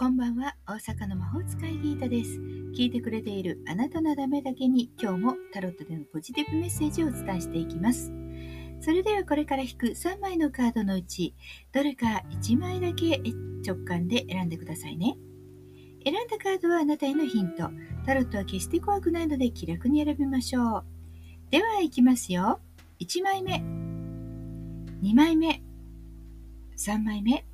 こんばんは大阪の魔法使いギータです。聞いてくれているあなたのためだけに今日もタロットでのポジティブメッセージをお伝えしていきます。それではこれから引く3枚のカードのうち、どれか1枚だけ直感で選んでくださいね。選んだカードはあなたへのヒント。タロットは決して怖くないので気楽に選びましょう。では行きますよ。1枚目、2枚目、3枚目。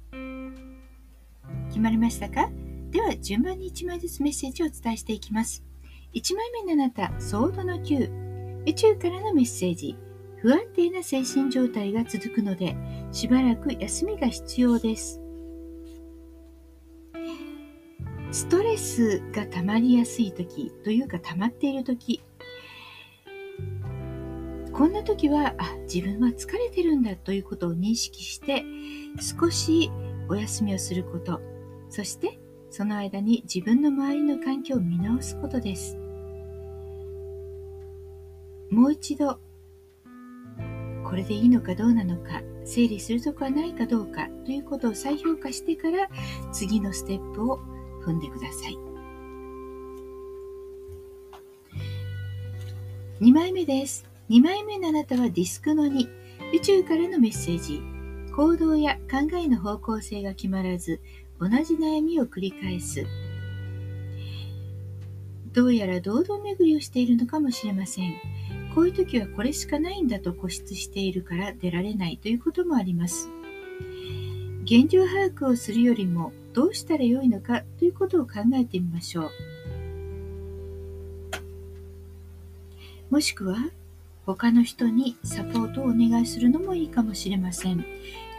決まりましたか？では順番に1枚ずつメッセージをお伝えしていきます。1枚目のあなた、ソードの9、宇宙からのメッセージ。不安定な精神状態が続くので、しばらく休みが必要です。ストレスが溜まりやすい時というか溜まっている時こんな時はあ自分は疲れてるんだということを認識して少しお休みをすることそしてその間に自分の周りの環境を見直すことです。もう一度、これでいいのかどうなのか、整理するとこはないかどうかということを再評価してから次のステップを踏んでください。2枚目です。2枚目のあなたはディスクの2、宇宙からのメッセージ。行動や考えの方向性が決まらず、同じ悩みを繰り返す。どうやら堂々巡りをしているのかもしれません。こういう時はこれしかないんだと固執しているから出られないということもあります。現状把握をするよりもどうしたらよいのかということを考えてみましょう。もしくは他の人にサポートをお願いするのもいいかもしれません。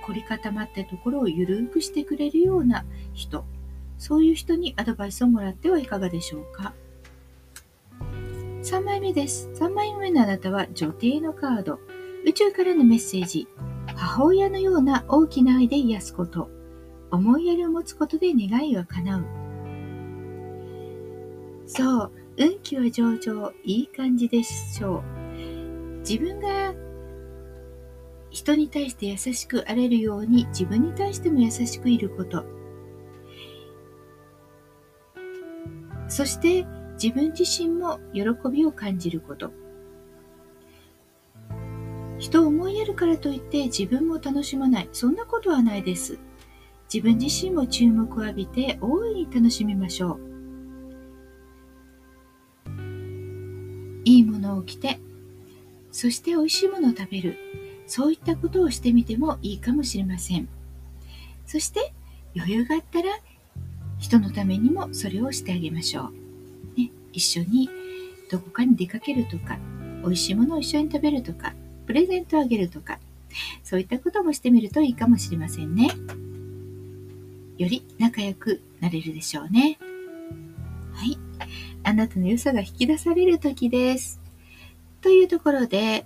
凝り固まったところをゆるくしてくれるような人。そういう人にアドバイスをもらってはいかがでしょうか。3枚目です。3枚目のあなたは女帝のカード。宇宙からのメッセージ。母親のような大きな愛で癒すこと。思いやりを持つことで願いは叶う。そう。運気は上々。いい感じでしょう。自分が人に対して優しくあれるように自分に対しても優しくいること。そして自分自身も喜びを感じること。人を思いやるからといって自分も楽しまない。そんなことはないです。自分自身も注目を浴びて大いに楽しみましょう。いいものを着てそして美味しいものを食べる。そういったことをしてみてもいいかもしれません。そして余裕があったら人のためにもそれをしてあげましょう。ね、一緒にどこかに出かけるとか、美味しいものを一緒に食べるとか、プレゼントをあげるとか、そういったこともしてみるといいかもしれませんね。より仲良くなれるでしょうね。はい。あなたの良さが引き出される時です。というところで、